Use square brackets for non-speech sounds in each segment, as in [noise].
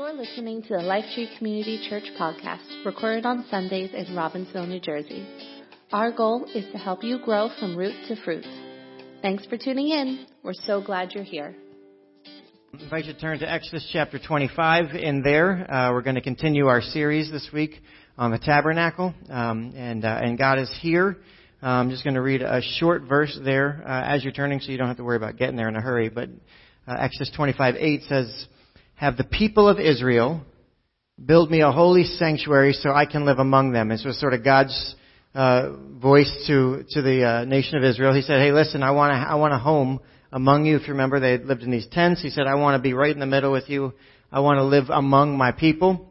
You're listening to the Life Tree Community Church podcast, recorded on Sundays in Robbinsville, New Jersey. Our goal is to help you grow from root to fruit. Thanks for tuning in. We're so glad you're here. I invite you to turn to Exodus chapter 25. In there, uh, we're going to continue our series this week on the tabernacle, um, and uh, and God is here. Uh, I'm just going to read a short verse there uh, as you're turning, so you don't have to worry about getting there in a hurry. But uh, Exodus 25:8 says, "Have the people of Israel build me a holy sanctuary, so I can live among them." And so, sort of God's uh, voice to to the uh, nation of Israel. He said, "Hey, listen, I want I want a home among you. If you remember, they lived in these tents. He said, I want to be right in the middle with you. I want to live among my people."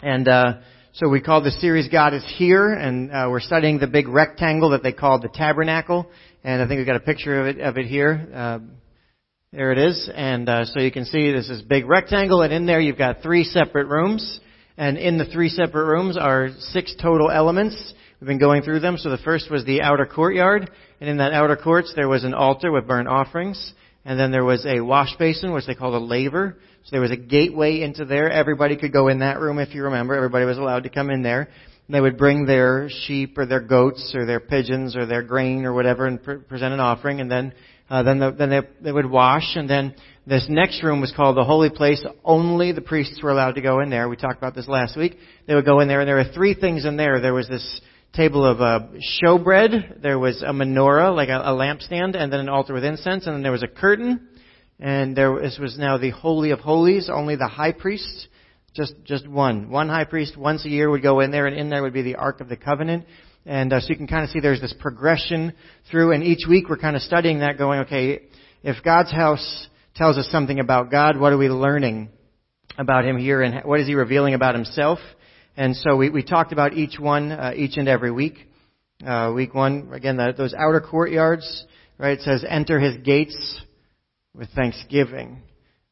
And uh, so we call the series God is Here, and uh, we're studying the big rectangle that they called the tabernacle. And I think we've got a picture of it, of it here. Uh, there it is. And uh, so you can see this is big rectangle, and in there you've got three separate rooms. And in the three separate rooms are six total elements. We've been going through them. So the first was the outer courtyard, and in that outer courts there was an altar with burnt offerings. And then there was a wash basin, which they called a laver. So there was a gateway into there. Everybody could go in that room if you remember. Everybody was allowed to come in there. They would bring their sheep or their goats or their pigeons or their grain or whatever and pre- present an offering. And then, uh, then, the, then they, they would wash. And then this next room was called the holy place. Only the priests were allowed to go in there. We talked about this last week. They would go in there, and there were three things in there. There was this table of uh, showbread. There was a menorah, like a, a lampstand, and then an altar with incense, and then there was a curtain. And there, this was now the holy of holies. Only the high priest, just just one, one high priest once a year would go in there, and in there would be the ark of the covenant. And uh, so you can kind of see there's this progression through, and each week we're kind of studying that, going, okay, if God's house tells us something about God, what are we learning about Him here, and what is He revealing about Himself? And so we, we talked about each one, uh, each and every week. Uh, week one, again, the, those outer courtyards, right? It says, enter his gates with thanksgiving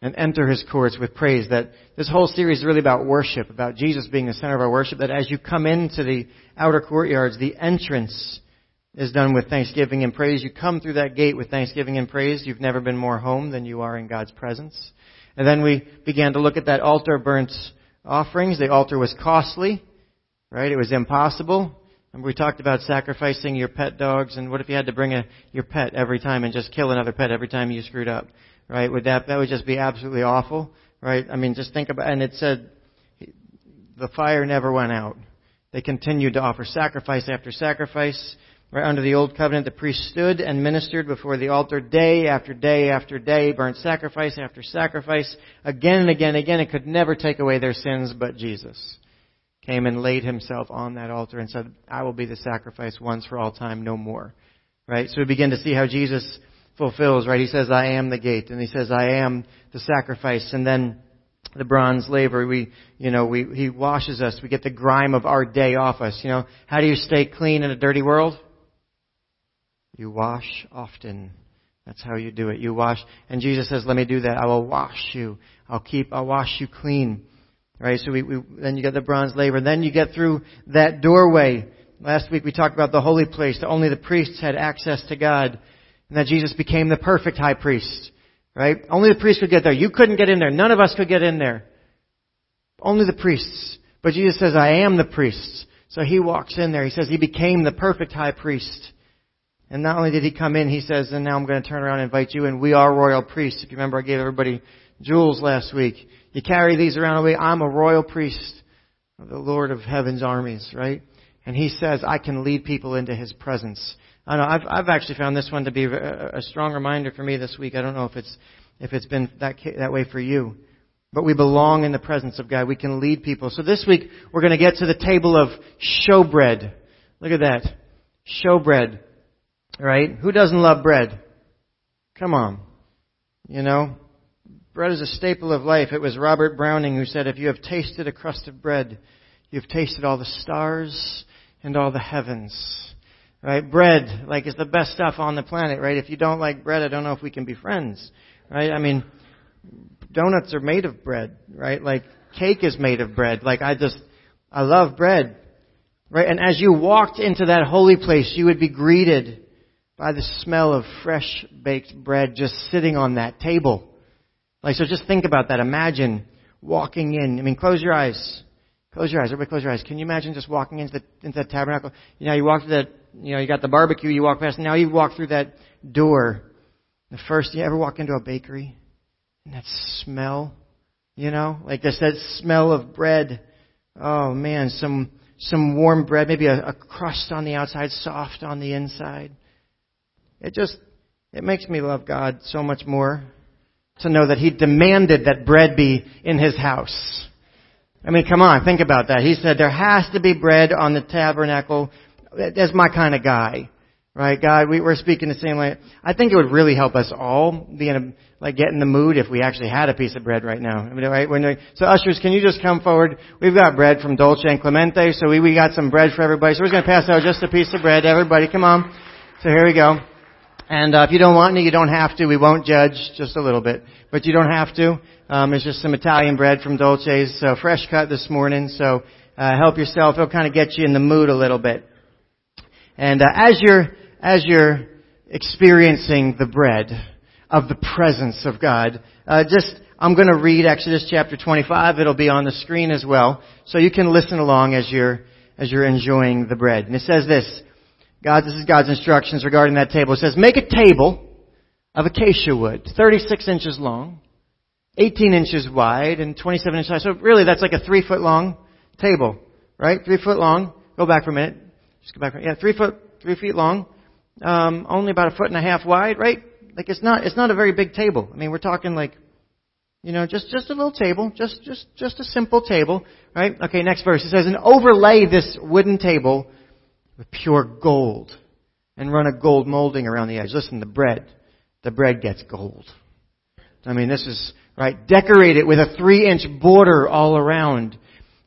and enter his courts with praise. That this whole series is really about worship, about Jesus being the center of our worship. That as you come into the outer courtyards, the entrance is done with thanksgiving and praise. You come through that gate with thanksgiving and praise. You've never been more home than you are in God's presence. And then we began to look at that altar burnt offerings. The altar was costly, right? It was impossible. And we talked about sacrificing your pet dogs, and what if you had to bring a, your pet every time and just kill another pet every time you screwed up, right? Would that that would just be absolutely awful, right? I mean, just think about. And it said the fire never went out. They continued to offer sacrifice after sacrifice. Right under the old covenant, the priest stood and ministered before the altar day after day after day, burnt sacrifice after sacrifice, again and again and again. It could never take away their sins, but Jesus came and laid himself on that altar and said, I will be the sacrifice once for all time, no more. Right? So we begin to see how Jesus fulfills, right? He says, I am the gate, and he says, I am the sacrifice, and then the bronze laver, we, you know, we, he washes us. We get the grime of our day off us. You know, how do you stay clean in a dirty world? You wash often. That's how you do it. You wash. And Jesus says, let me do that. I will wash you. I'll keep, I'll wash you clean. Right? So we, we, then you get the bronze laver. Then you get through that doorway. Last week we talked about the holy place. Only the priests had access to God. And that Jesus became the perfect high priest. Right? Only the priests could get there. You couldn't get in there. None of us could get in there. Only the priests. But Jesus says, I am the priest. So he walks in there. He says he became the perfect high priest. And not only did he come in, he says, and now I'm going to turn around and invite you in. We are royal priests. If you remember, I gave everybody jewels last week. You carry these around away. I'm a royal priest of the Lord of heaven's armies, right? And he says, I can lead people into his presence. I know, I've, I've actually found this one to be a, a strong reminder for me this week. I don't know if it's, if it's been that, that way for you. But we belong in the presence of God. We can lead people. So this week, we're going to get to the table of showbread. Look at that. Showbread. Right? Who doesn't love bread? Come on. You know? Bread is a staple of life. It was Robert Browning who said, if you have tasted a crust of bread, you've tasted all the stars and all the heavens. Right? Bread, like, is the best stuff on the planet, right? If you don't like bread, I don't know if we can be friends. Right? I mean, donuts are made of bread, right? Like, cake is made of bread. Like, I just, I love bread. Right? And as you walked into that holy place, you would be greeted by the smell of fresh baked bread just sitting on that table. Like, so just think about that. Imagine walking in. I mean, close your eyes. Close your eyes. Everybody close your eyes. Can you imagine just walking into the, into that tabernacle? You know, you walk through that, you know, you got the barbecue, you walk past, now you walk through that door. The first, you ever walk into a bakery? And that smell, you know, like just that smell of bread. Oh man, some, some warm bread, maybe a, a crust on the outside, soft on the inside. It just, it makes me love God so much more to know that He demanded that bread be in His house. I mean, come on, think about that. He said there has to be bread on the tabernacle. That's my kind of guy. Right, God, we, we're speaking the same way. I think it would really help us all be in a, like get in the mood if we actually had a piece of bread right now. I mean, right? When so ushers, can you just come forward? We've got bread from Dolce and Clemente, so we, we got some bread for everybody. So we're going to pass out just a piece of bread. To everybody, come on. So here we go. And uh, if you don't want any, you don't have to. We won't judge, just a little bit, but you don't have to. Um, it's just some Italian bread from Dolce's, so fresh cut this morning. So uh, help yourself. It'll kind of get you in the mood a little bit. And uh, as you're as you're experiencing the bread of the presence of God, uh, just I'm going to read Exodus chapter 25. It'll be on the screen as well, so you can listen along as you're as you're enjoying the bread. And it says this: God, this is God's instructions regarding that table. It says, make a table of acacia wood, 36 inches long, 18 inches wide, and 27 inches high. So really, that's like a three foot long table, right? Three foot long. Go back for a minute. Just go back. Yeah, three foot, three feet long um, only about a foot and a half wide, right? Like it's not it's not a very big table. I mean, we're talking like, you know, just just a little table, just just just a simple table, right? Okay, next verse. It says, "And overlay this wooden table with pure gold, and run a gold molding around the edge." Listen, the bread, the bread gets gold. I mean, this is right. Decorate it with a three-inch border all around,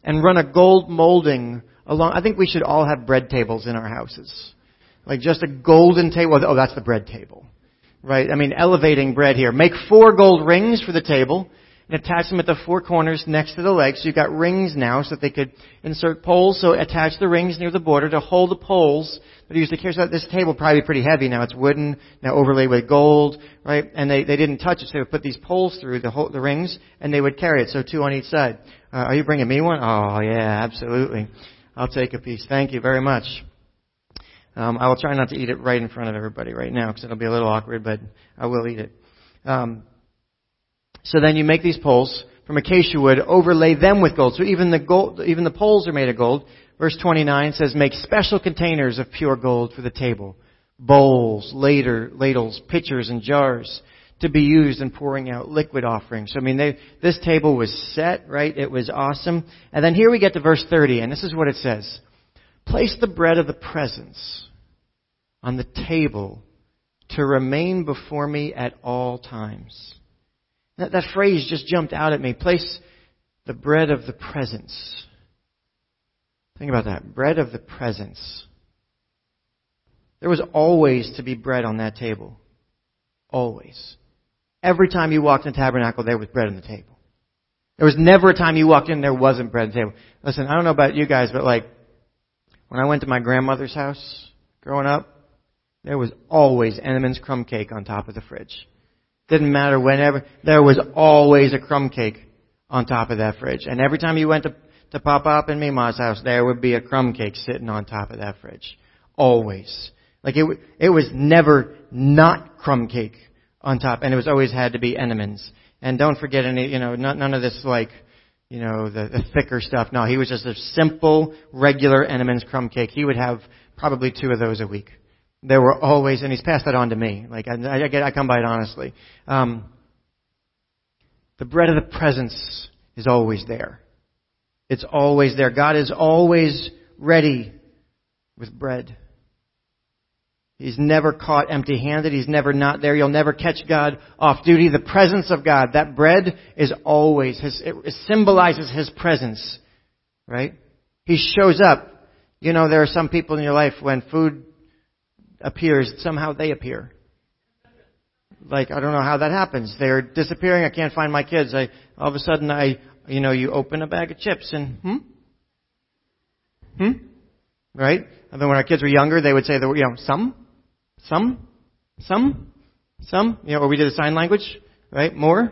and run a gold molding along. I think we should all have bread tables in our houses. Like just a golden table. Oh, that's the bread table. Right? I mean, elevating bread here. Make four gold rings for the table and attach them at the four corners next to the legs. So you've got rings now so that they could insert poles. So attach the rings near the border to hold the poles that are used to carry. So this table probably pretty heavy now. It's wooden, now overlaid with gold, right? And they, they didn't touch it. So they would put these poles through the, whole, the rings and they would carry it. So two on each side. Uh, are you bringing me one? Oh yeah, absolutely. I'll take a piece. Thank you very much. Um, I will try not to eat it right in front of everybody right now because it'll be a little awkward, but I will eat it. Um, so then you make these poles from acacia wood, overlay them with gold. So even the gold, even the poles are made of gold. Verse 29 says, make special containers of pure gold for the table. Bowls, later, ladles, pitchers, and jars to be used in pouring out liquid offerings. So, I mean, they, this table was set, right? It was awesome. And then here we get to verse 30, and this is what it says. Place the bread of the presence on the table to remain before me at all times. That, that phrase just jumped out at me. Place the bread of the presence. Think about that. Bread of the presence. There was always to be bread on that table. Always. Every time you walked in the tabernacle, there was bread on the table. There was never a time you walked in there wasn't bread on the table. Listen, I don't know about you guys, but like, when I went to my grandmother's house growing up, there was always Entenmann's crumb cake on top of the fridge. Didn't matter whenever, there was always a crumb cake on top of that fridge. And every time you went to, to Pop Up and Mima's house, there would be a crumb cake sitting on top of that fridge. Always. Like it, it was never not crumb cake on top, and it was always had to be Entenmann's. And don't forget any, you know, none of this like, you know, the, the thicker stuff. No, he was just a simple, regular Entenmann's crumb cake. He would have probably two of those a week. There were always, and he's passed that on to me. Like I, I get, I come by it honestly. Um, the bread of the presence is always there. It's always there. God is always ready with bread. He's never caught empty handed. He's never not there. You'll never catch God off duty. The presence of God, that bread is always, his, it symbolizes His presence. Right? He shows up. You know, there are some people in your life when food appears, somehow they appear. Like, I don't know how that happens. They're disappearing. I can't find my kids. I, all of a sudden I, you know, you open a bag of chips and, hmm? Hmm? Right? And then when our kids were younger, they would say, the, you know, some? Some? Some? Some? Know, or we did a sign language, right? More?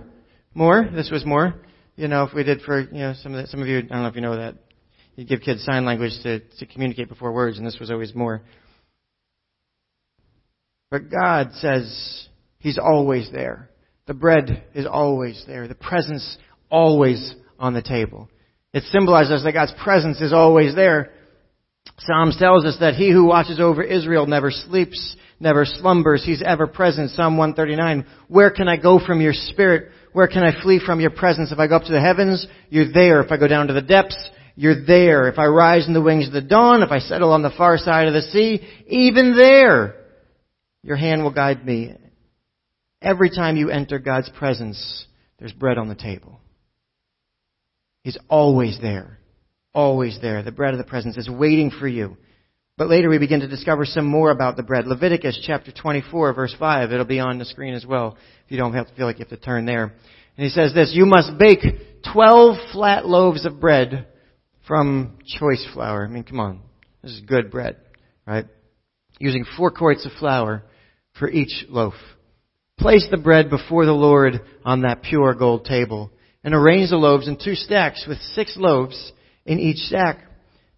More? This was more. you know, if we did for, you know, some of the, some of you, I don't know if you know that, you give kids sign language to, to communicate before words, and this was always more. But God says He's always there. The bread is always there. The presence always on the table. It symbolizes that God's presence is always there. Psalms tells us that he who watches over Israel never sleeps, never slumbers. He's ever present. Psalm 139. Where can I go from your spirit? Where can I flee from your presence? If I go up to the heavens, you're there. If I go down to the depths, you're there. If I rise in the wings of the dawn, if I settle on the far side of the sea, even there, your hand will guide me. Every time you enter God's presence, there's bread on the table. He's always there. Always there. The bread of the presence is waiting for you. But later we begin to discover some more about the bread. Leviticus chapter 24 verse 5. It'll be on the screen as well if you don't have to feel like you have to turn there. And he says this, you must bake 12 flat loaves of bread from choice flour. I mean, come on. This is good bread, right? Using four quarts of flour for each loaf. Place the bread before the Lord on that pure gold table and arrange the loaves in two stacks with six loaves in each stack.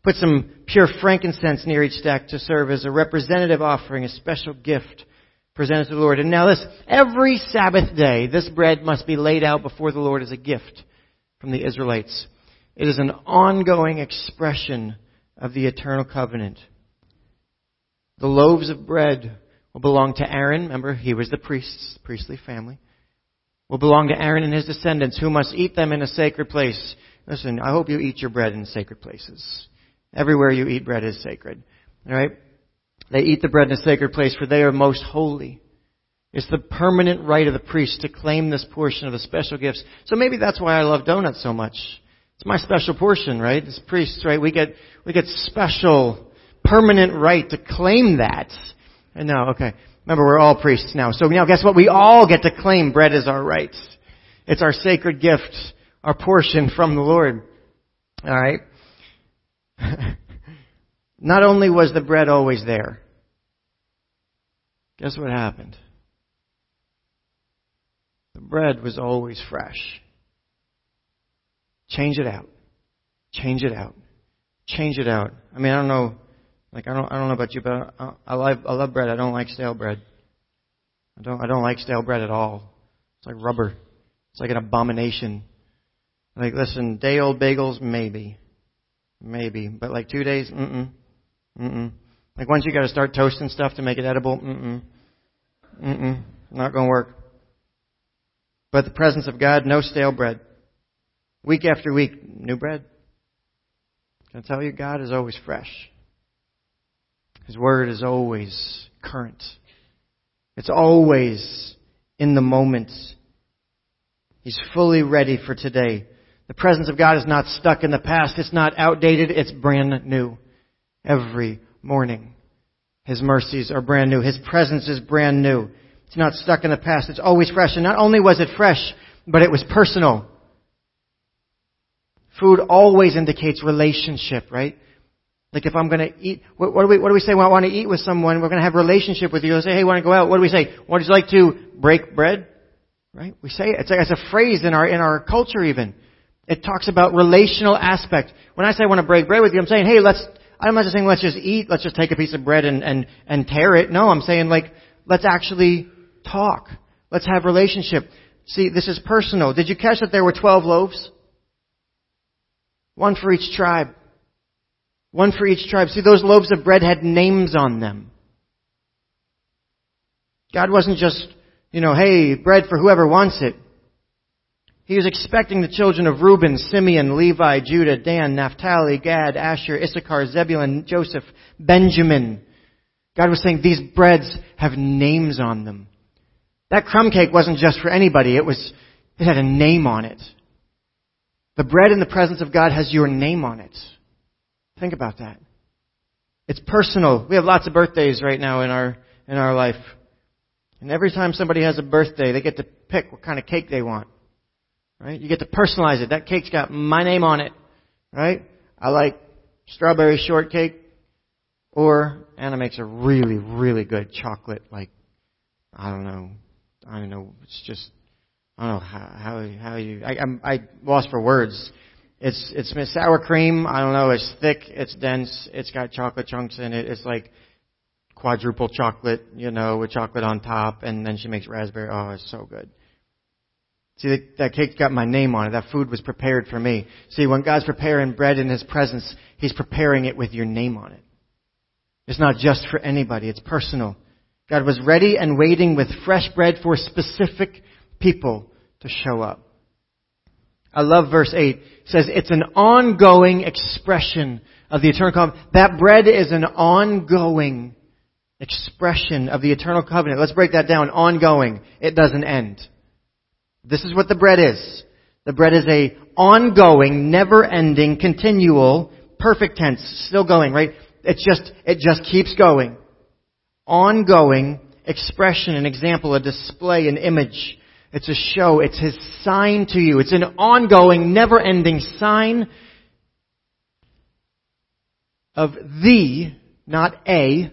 Put some pure frankincense near each stack to serve as a representative offering, a special gift presented to the Lord. And now this, every Sabbath day, this bread must be laid out before the Lord as a gift from the Israelites. It is an ongoing expression of the eternal covenant. The loaves of bread will belong to Aaron. Remember, he was the priest's priestly family. Will belong to Aaron and his descendants, who must eat them in a sacred place. Listen, I hope you eat your bread in sacred places. Everywhere you eat bread is sacred. Alright? They eat the bread in a sacred place, for they are most holy. It's the permanent right of the priest to claim this portion of the special gifts. So maybe that's why I love donuts so much. It's my special portion, right? As priests, right? We get, we get special, permanent right to claim that. And now, okay. Remember, we're all priests now. So now guess what? We all get to claim bread as our right. It's our sacred gift, our portion from the Lord. Alright? [laughs] Not only was the bread always there, guess what happened? The bread was always fresh. Change it out. Change it out. Change it out. I mean, I don't know. Like I don't, I don't know about you, but I, I love, I love bread. I don't like stale bread. I don't, I don't like stale bread at all. It's like rubber. It's like an abomination. Like, listen, day old bagels, maybe, maybe, but like two days, mm-mm, mm-mm. Like once you got to start toasting stuff to make it edible, mm-mm, mm-mm, not going to work. But the presence of God, no stale bread. Week after week, new bread. Can I tell you, God is always fresh. His word is always current. It's always in the moment. He's fully ready for today. The presence of God is not stuck in the past. It's not outdated. It's brand new. Every morning. His mercies are brand new. His presence is brand new. It's not stuck in the past. It's always fresh. And not only was it fresh, but it was personal. Food always indicates relationship, right? Like if I'm going to eat, what, what, do we what do we say when I want to eat with someone? We're going to have a relationship with you. I say, hey, want to go out? What do we say? Would you like to break bread? Right? We say it. It's, like, it's a phrase in our in our culture even. It talks about relational aspect. When I say I want to break bread with you, I'm saying, hey, let's. I'm not just saying let's just eat. Let's just take a piece of bread and and and tear it. No, I'm saying like let's actually talk. Let's have relationship. See, this is personal. Did you catch that there were 12 loaves? One for each tribe. One for each tribe. See, those loaves of bread had names on them. God wasn't just, you know, hey, bread for whoever wants it. He was expecting the children of Reuben, Simeon, Levi, Judah, Dan, Naphtali, Gad, Asher, Issachar, Zebulun, Joseph, Benjamin. God was saying these breads have names on them. That crumb cake wasn't just for anybody. It was, it had a name on it. The bread in the presence of God has your name on it. Think about that. It's personal. We have lots of birthdays right now in our, in our life. And every time somebody has a birthday, they get to pick what kind of cake they want. Right? You get to personalize it. That cake's got my name on it. Right? I like strawberry shortcake. Or Anna makes a really, really good chocolate, like, I don't know. I don't know. It's just I don't know how how, how you. I, I'm I lost for words. It's it's sour cream. I don't know. It's thick. It's dense. It's got chocolate chunks in it. It's like quadruple chocolate, you know, with chocolate on top, and then she makes raspberry. Oh, it's so good. See, that, cake's got my name on it. That food was prepared for me. See, when God's preparing bread in His presence, He's preparing it with your name on it. It's not just for anybody. It's personal. God was ready and waiting with fresh bread for specific people to show up. I love verse 8. It says it's an ongoing expression of the eternal covenant. That bread is an ongoing expression of the eternal covenant. Let's break that down. Ongoing. It doesn't end. This is what the bread is. The bread is a ongoing, never-ending, continual, perfect tense, still going, right? It just, it just keeps going. Ongoing expression, an example, a display, an image. It's a show. It's His sign to you. It's an ongoing, never-ending sign of the, not a,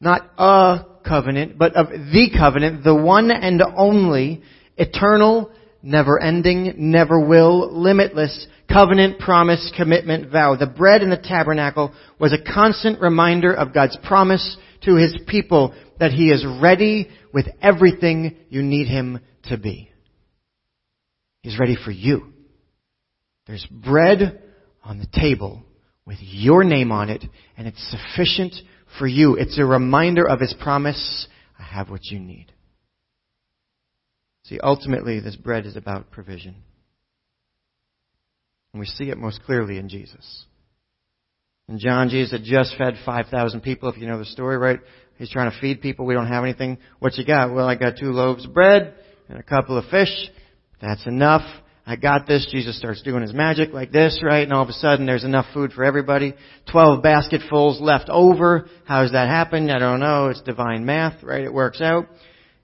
not a covenant, but of the covenant, the one and only, eternal, never ending, never will, limitless, covenant, promise, commitment, vow. The bread in the tabernacle was a constant reminder of God's promise to His people that He is ready with everything you need Him to be. He's ready for you. There's bread on the table with your name on it, and it's sufficient for you. It's a reminder of His promise. I have what you need. See, ultimately, this bread is about provision. And we see it most clearly in Jesus. In John, Jesus had just fed 5,000 people, if you know the story, right? He's trying to feed people. We don't have anything. What you got? Well, I got two loaves of bread and a couple of fish. That's enough. I got this. Jesus starts doing his magic like this, right? And all of a sudden there's enough food for everybody. Twelve basketfuls left over. How does that happen? I don't know. It's divine math, right? It works out.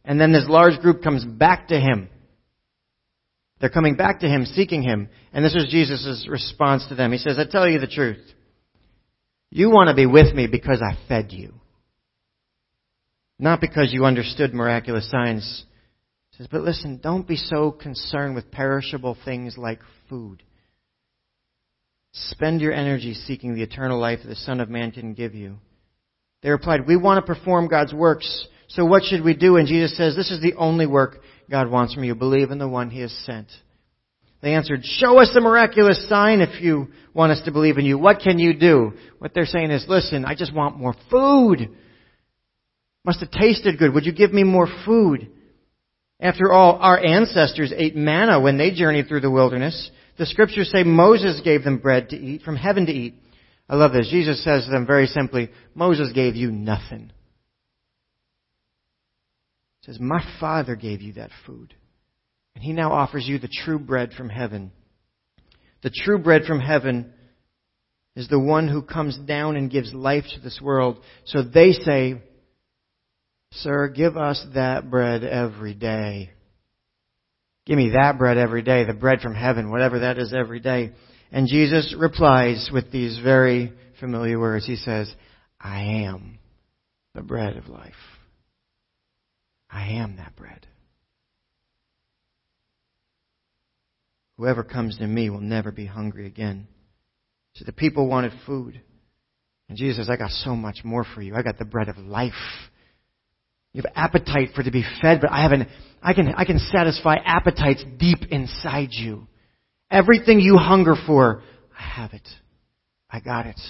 And then this large group comes back to him. They're coming back to him, seeking him. And this is Jesus' response to them. He says, I tell you the truth. You want to be with me because I fed you. Not because you understood miraculous signs He says, but listen, don't be so concerned with perishable things like food. Spend your energy seeking the eternal life that the Son of Man can give you. They replied, We want to perform God's works, so what should we do? And Jesus says, This is the only work God wants from you. Believe in the one He has sent. They answered, Show us a miraculous sign if you want us to believe in you. What can you do? What they're saying is, Listen, I just want more food. Must have tasted good. Would you give me more food? After all, our ancestors ate manna when they journeyed through the wilderness. The scriptures say Moses gave them bread to eat, from heaven to eat. I love this. Jesus says to them very simply, Moses gave you nothing. Says, My Father gave you that food. And He now offers you the true bread from heaven. The true bread from heaven is the one who comes down and gives life to this world. So they say, Sir, give us that bread every day. Give me that bread every day, the bread from heaven, whatever that is every day. And Jesus replies with these very familiar words. He says, I am the bread of life. I am that bread. Whoever comes to me will never be hungry again. So the people wanted food. And Jesus says, I got so much more for you. I got the bread of life. You have appetite for to be fed, but I have an, I can, I can satisfy appetites deep inside you. Everything you hunger for, I have it. I got it.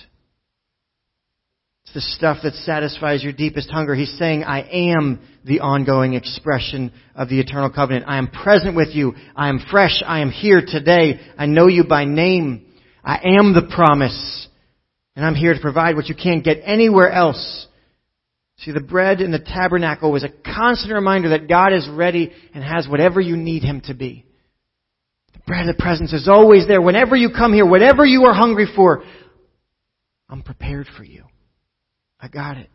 The stuff that satisfies your deepest hunger. He's saying, I am the ongoing expression of the eternal covenant. I am present with you. I am fresh. I am here today. I know you by name. I am the promise. And I'm here to provide what you can't get anywhere else. See, the bread in the tabernacle was a constant reminder that God is ready and has whatever you need Him to be. The bread of the presence is always there. Whenever you come here, whatever you are hungry for, I'm prepared for you. I got it.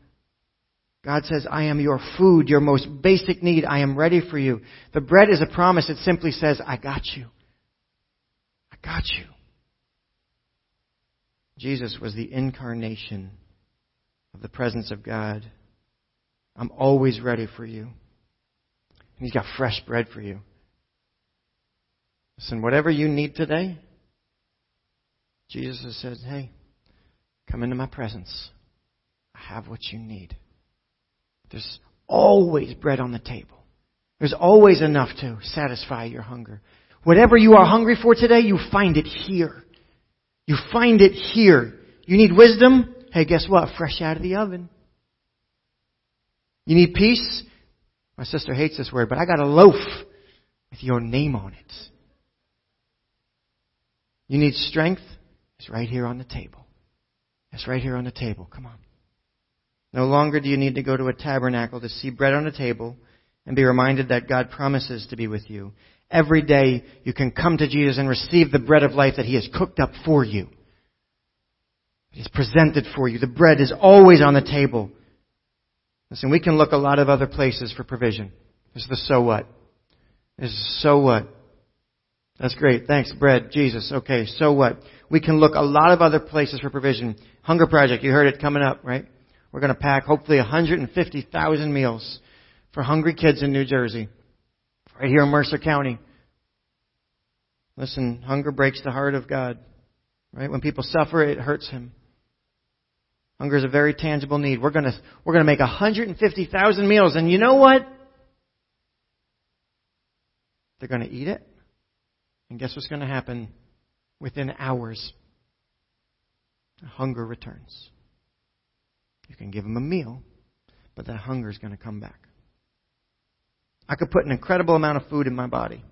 God says, I am your food, your most basic need. I am ready for you. The bread is a promise. It simply says, I got you. I got you. Jesus was the incarnation of the presence of God. I'm always ready for you. And He's got fresh bread for you. Listen, whatever you need today, Jesus has said, hey, come into my presence. I have what you need. There's always bread on the table. There's always enough to satisfy your hunger. Whatever you are hungry for today, you find it here. You find it here. You need wisdom? Hey, guess what? Fresh out of the oven. You need peace? My sister hates this word, but I got a loaf with your name on it. You need strength? It's right here on the table. It's right here on the table. Come on. No longer do you need to go to a tabernacle to see bread on a table and be reminded that God promises to be with you. Every day you can come to Jesus and receive the bread of life that He has cooked up for you. He's presented for you. The bread is always on the table. Listen, we can look a lot of other places for provision. This is the so what. This is so what. That's great. Thanks, bread, Jesus. Okay, so what? We can look a lot of other places for provision. Hunger Project, you heard it coming up, right? We're going to pack hopefully 150,000 meals for hungry kids in New Jersey, right here in Mercer County. Listen, hunger breaks the heart of God, right? When people suffer, it hurts Him. Hunger is a very tangible need. We're going to, we're going to make 150,000 meals, and you know what? They're going to eat it. And guess what's going to happen? Within hours, hunger returns. You can give them a meal, but that hunger is going to come back. I could put an incredible amount of food in my body.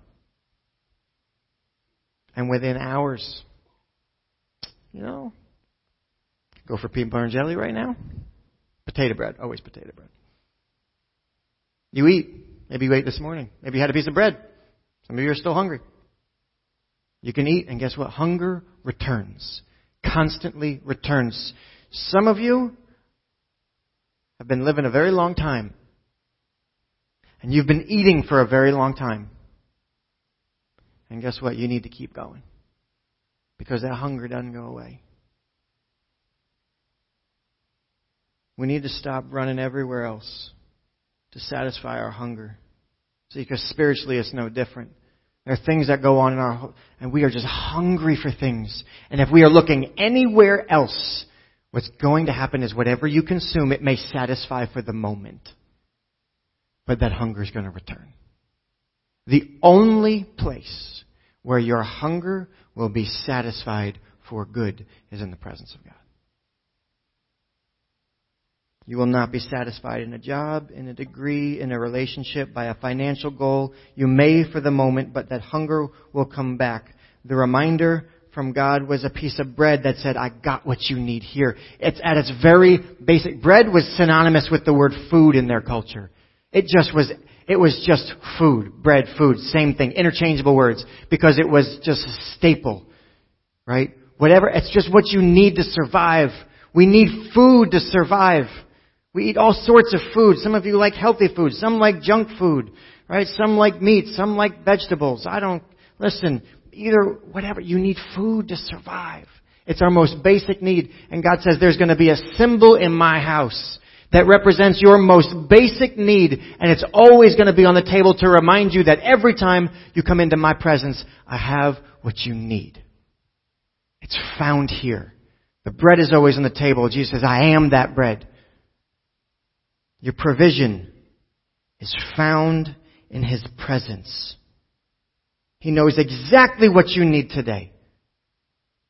And within hours, you know, go for peanut butter and jelly right now. Potato bread, always potato bread. You eat. Maybe you ate this morning. Maybe you had a piece of bread. Some of you are still hungry. You can eat, and guess what? Hunger returns. Constantly returns. Some of you have been living a very long time. And you've been eating for a very long time. And guess what? You need to keep going. Because that hunger doesn't go away. We need to stop running everywhere else to satisfy our hunger. See, because spiritually it's no different. There are things that go on in our, and we are just hungry for things. And if we are looking anywhere else, what's going to happen is whatever you consume, it may satisfy for the moment. But that hunger is going to return. The only place where your hunger will be satisfied for good is in the presence of God. You will not be satisfied in a job, in a degree, in a relationship, by a financial goal. You may for the moment, but that hunger will come back. The reminder from God was a piece of bread that said, I got what you need here. It's at its very basic. Bread was synonymous with the word food in their culture. It just was, it was just food. Bread, food, same thing. Interchangeable words. Because it was just a staple. Right? Whatever, it's just what you need to survive. We need food to survive. We eat all sorts of food. Some of you like healthy food. Some like junk food. Right? Some like meat. Some like vegetables. I don't, listen, either, whatever, you need food to survive. It's our most basic need. And God says there's going to be a symbol in my house that represents your most basic need. And it's always going to be on the table to remind you that every time you come into my presence, I have what you need. It's found here. The bread is always on the table. Jesus says, I am that bread. Your provision is found in His presence. He knows exactly what you need today.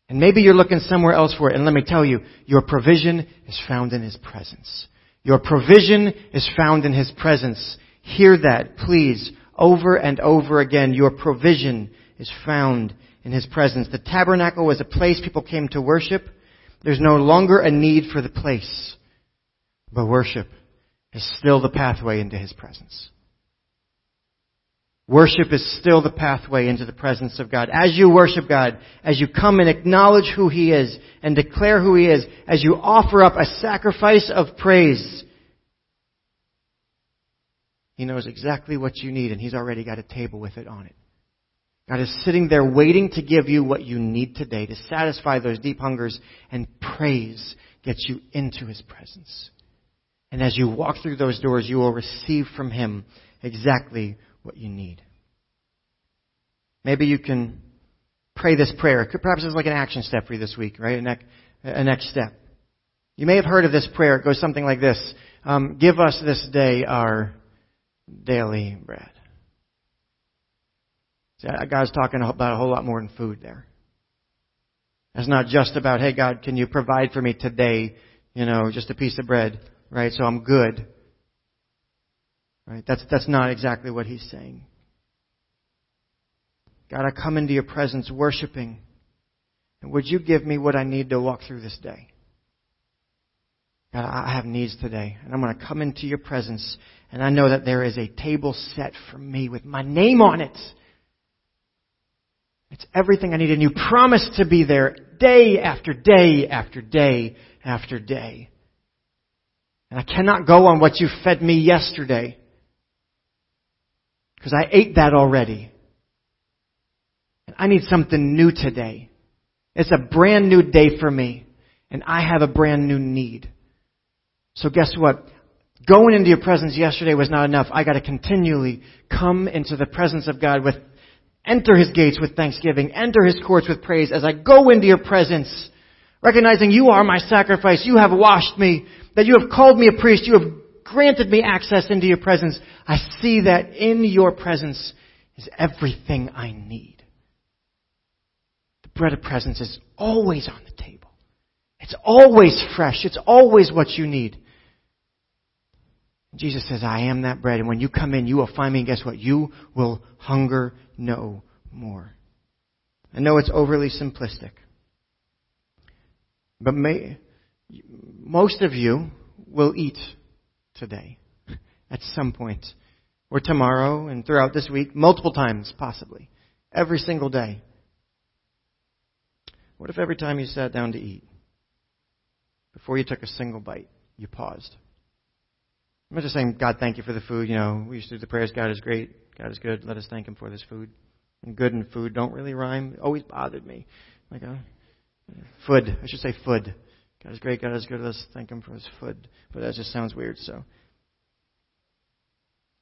And maybe you're looking somewhere else for it. And let me tell you, your provision is found in His presence. Your provision is found in His presence. Hear that, please, over and over again. Your provision is found in His presence. The tabernacle was a place people came to worship. There's no longer a need for the place. But worship is still the pathway into His presence. Worship is still the pathway into the presence of God. As you worship God, as you come and acknowledge who He is and declare who He is, as you offer up a sacrifice of praise, He knows exactly what you need and He's already got a table with it on it. God is sitting there waiting to give you what you need today to satisfy those deep hungers and praise gets you into His presence. And as you walk through those doors, you will receive from Him exactly what you need. Maybe you can pray this prayer. Perhaps it's like an action step for you this week, right? A, next, a next step. You may have heard of this prayer. It goes something like this. Um, Give us this day our daily bread. See, God's talking about a whole lot more than food there. It's not just about, hey God, can you provide for me today, you know, just a piece of bread, right? So I'm good. Right? That's, that's not exactly what he's saying. God, I come into your presence worshiping. And would you give me what I need to walk through this day? God, I have needs today. And I'm going to come into your presence. And I know that there is a table set for me with my name on it. It's everything I need. And you promised to be there day after day after day after day. And I cannot go on what you fed me yesterday. Because I ate that already. I need something new today. It's a brand new day for me. And I have a brand new need. So guess what? Going into your presence yesterday was not enough. I gotta continually come into the presence of God with, enter His gates with thanksgiving, enter His courts with praise as I go into your presence, recognizing you are my sacrifice, you have washed me, that you have called me a priest, you have granted me access into your presence. I see that in your presence is everything I need. The bread of presence is always on the table. It's always fresh. It's always what you need. Jesus says, I am that bread. And when you come in, you will find me. And guess what? You will hunger no more. I know it's overly simplistic. But may, most of you will eat today at some point, or tomorrow, and throughout this week, multiple times possibly, every single day. What if every time you sat down to eat, before you took a single bite, you paused? I'm not just saying, God, thank you for the food. You know, we used to do the prayers, God is great, God is good, let us thank Him for this food. And good and food don't really rhyme. It always bothered me. Like, uh, food, I should say food. God is great, God is good, let's thank Him for His food. But that just sounds weird, so.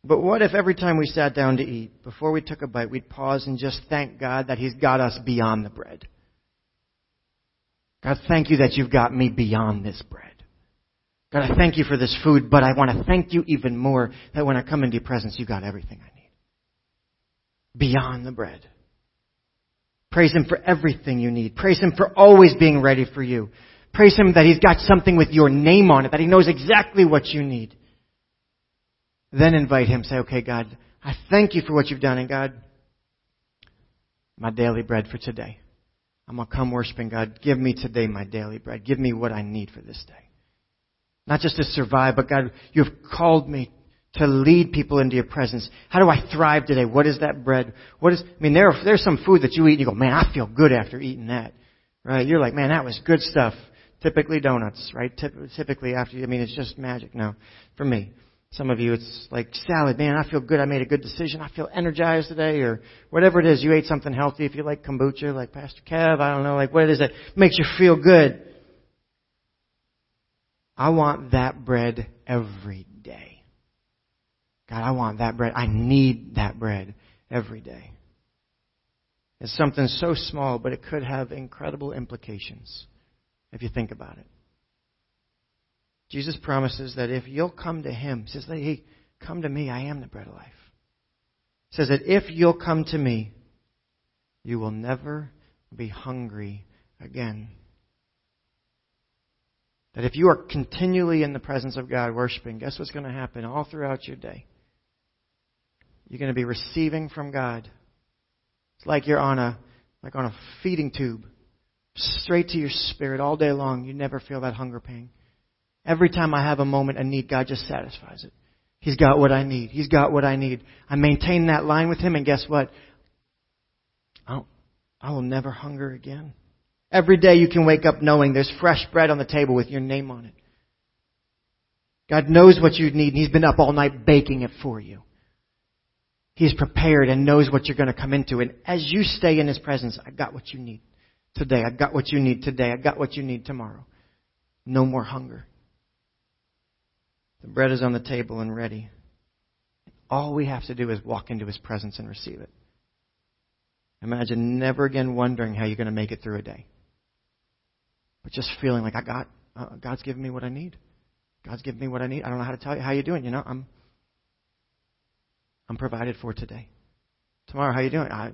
But what if every time we sat down to eat, before we took a bite, we'd pause and just thank God that He's got us beyond the bread? God, thank you that you've got me beyond this bread. God, I thank you for this food, but I want to thank you even more that when I come into your presence, you got everything I need. Beyond the bread. Praise Him for everything you need. Praise Him for always being ready for you. Praise Him that He's got something with your name on it, that He knows exactly what you need. Then invite Him. Say, okay, God, I thank you for what you've done. And God, my daily bread for today. I'm going to come worshiping God. Give me today my daily bread. Give me what I need for this day. Not just to survive, but God, you've called me to lead people into your presence. How do I thrive today? What is that bread? What is, I mean, there, there's some food that you eat and you go, man, I feel good after eating that. Right? You're like, man, that was good stuff. Typically donuts, right? Typically after, I mean, it's just magic. No, for me. Some of you, it's like salad. Man, I feel good. I made a good decision. I feel energized today, or whatever it is. You ate something healthy. If you like kombucha, like Pastor Kev, I don't know, like what it is that makes you feel good. I want that bread every day. God, I want that bread. I need that bread every day. It's something so small, but it could have incredible implications if you think about it. Jesus promises that if you'll come to Him, He says, hey, come to me, I am the bread of life. He says that if you'll come to me, you will never be hungry again. That if you are continually in the presence of God worshiping, guess what's going to happen all throughout your day? You're going to be receiving from God. It's like you're on a like on a feeding tube, straight to your spirit all day long. You never feel that hunger pain. Every time I have a moment of need, God just satisfies it. He's got what I need. He's got what I need. I maintain that line with Him, and guess what? I'll, I will never hunger again. Every day you can wake up knowing there's fresh bread on the table with your name on it. God knows what you need, and He's been up all night baking it for you. He's prepared and knows what you're going to come into. And as you stay in His presence, I got what you need today. I've got what you need today. I've got what you need tomorrow. No more hunger. The bread is on the table and ready. All we have to do is walk into His presence and receive it. Imagine never again wondering how you're going to make it through a day. But just feeling like I got, uh, God's given me what I need. God's given me what I need. I don't know how to tell you how you doing. You know, I'm, I'm provided for today. Tomorrow, how you doing? I,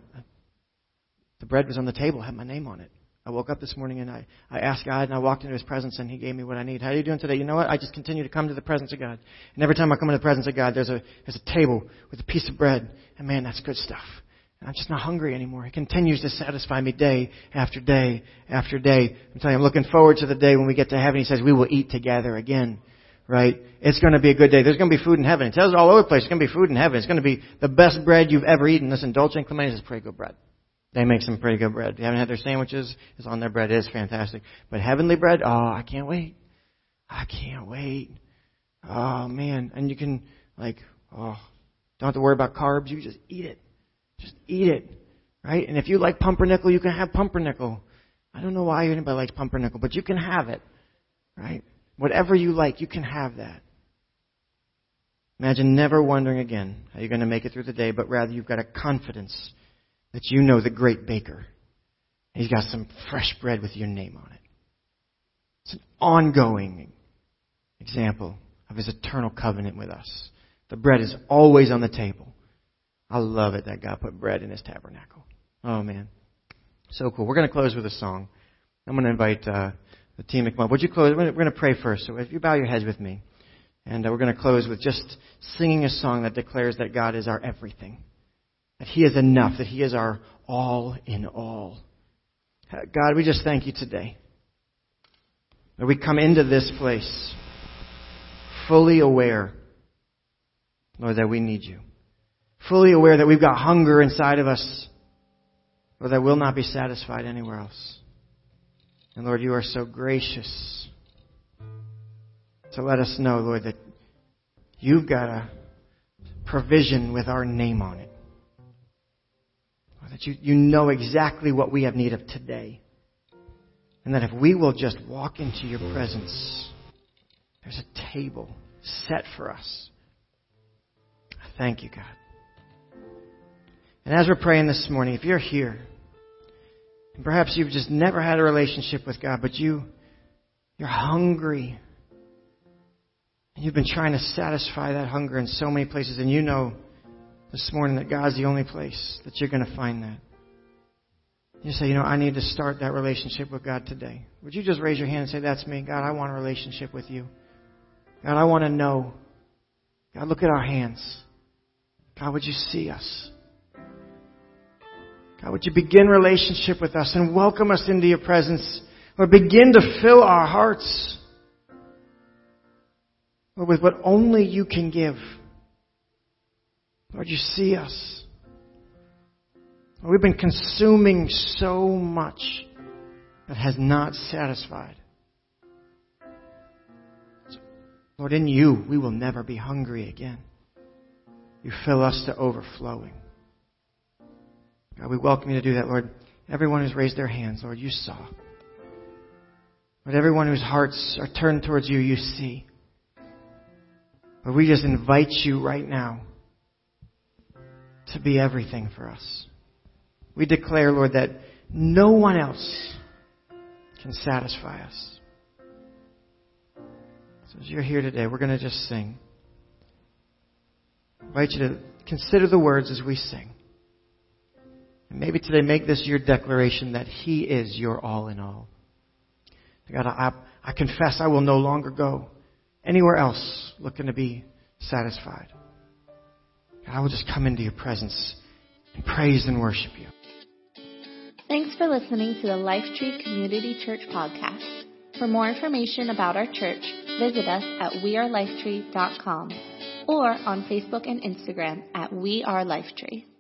the bread was on the table, had my name on it. I woke up this morning and I, I asked God and I walked into His presence and He gave me what I need. How are you doing today? You know what? I just continue to come to the presence of God. And every time I come into the presence of God, there's a, there's a table with a piece of bread. And man, that's good stuff. And I'm just not hungry anymore. He continues to satisfy me day after day after day. I'm telling you, I'm looking forward to the day when we get to heaven. He says we will eat together again. Right? It's going to be a good day. There's going to be food in heaven. It tells it all over the place. It's going to be food in heaven. It's going to be the best bread you've ever eaten. Listen, Dolce and Clemente is pretty good bread. They make some pretty good bread. If you haven't had their sandwiches, it's on their bread. It is fantastic. But heavenly bread, oh, I can't wait. I can't wait. Oh man. And you can like, oh, don't have to worry about carbs. You just eat it. Just eat it. Right? And if you like pumpernickel, you can have pumpernickel. I don't know why anybody likes pumpernickel, but you can have it. Right? Whatever you like, you can have that. Imagine never wondering again how you're going to make it through the day, but rather you've got a confidence that you know the great baker. He's got some fresh bread with your name on it. It's an ongoing example of his eternal covenant with us. The bread is always on the table. I love it that God put bread in his tabernacle. Oh man. So cool. We're going to close with a song. I'm going to invite uh, the team to come up. Would you close? We're going to pray first. So if you bow your heads with me. And uh, we're going to close with just singing a song that declares that God is our everything that He is enough, that He is our all in all. God, we just thank you today. That we come into this place fully aware, Lord, that we need you. Fully aware that we've got hunger inside of us, Lord, that will not be satisfied anywhere else. And Lord, you are so gracious to let us know, Lord, that you've got a provision with our name on it that you, you know exactly what we have need of today. And that if we will just walk into your presence, there's a table set for us. Thank you, God. And as we're praying this morning, if you're here, and perhaps you've just never had a relationship with God, but you, you're hungry. And you've been trying to satisfy that hunger in so many places, and you know this morning that God's the only place that you're going to find that. You say, you know, I need to start that relationship with God today. Would you just raise your hand and say, that's me. God, I want a relationship with you. God, I want to know. God, look at our hands. God, would you see us? God, would you begin relationship with us and welcome us into your presence? Or begin to fill our hearts with what only you can give. Lord, you see us. We've been consuming so much that has not satisfied. Lord, in you, we will never be hungry again. You fill us to overflowing. God, we welcome you to do that, Lord. Everyone who's raised their hands, Lord, you saw. Lord, everyone whose hearts are turned towards you, you see. But we just invite you right now to be everything for us. We declare, Lord, that no one else can satisfy us. So as you're here today, we're going to just sing. I invite you to consider the words as we sing. And maybe today make this your declaration that He is your all in all. God, I, I confess I will no longer go anywhere else looking to be satisfied. I will just come into your presence and praise and worship you. Thanks for listening to the Lifetree Community Church podcast. For more information about our church, visit us at wearelifetree.com or on Facebook and Instagram at We Are wearelifetree.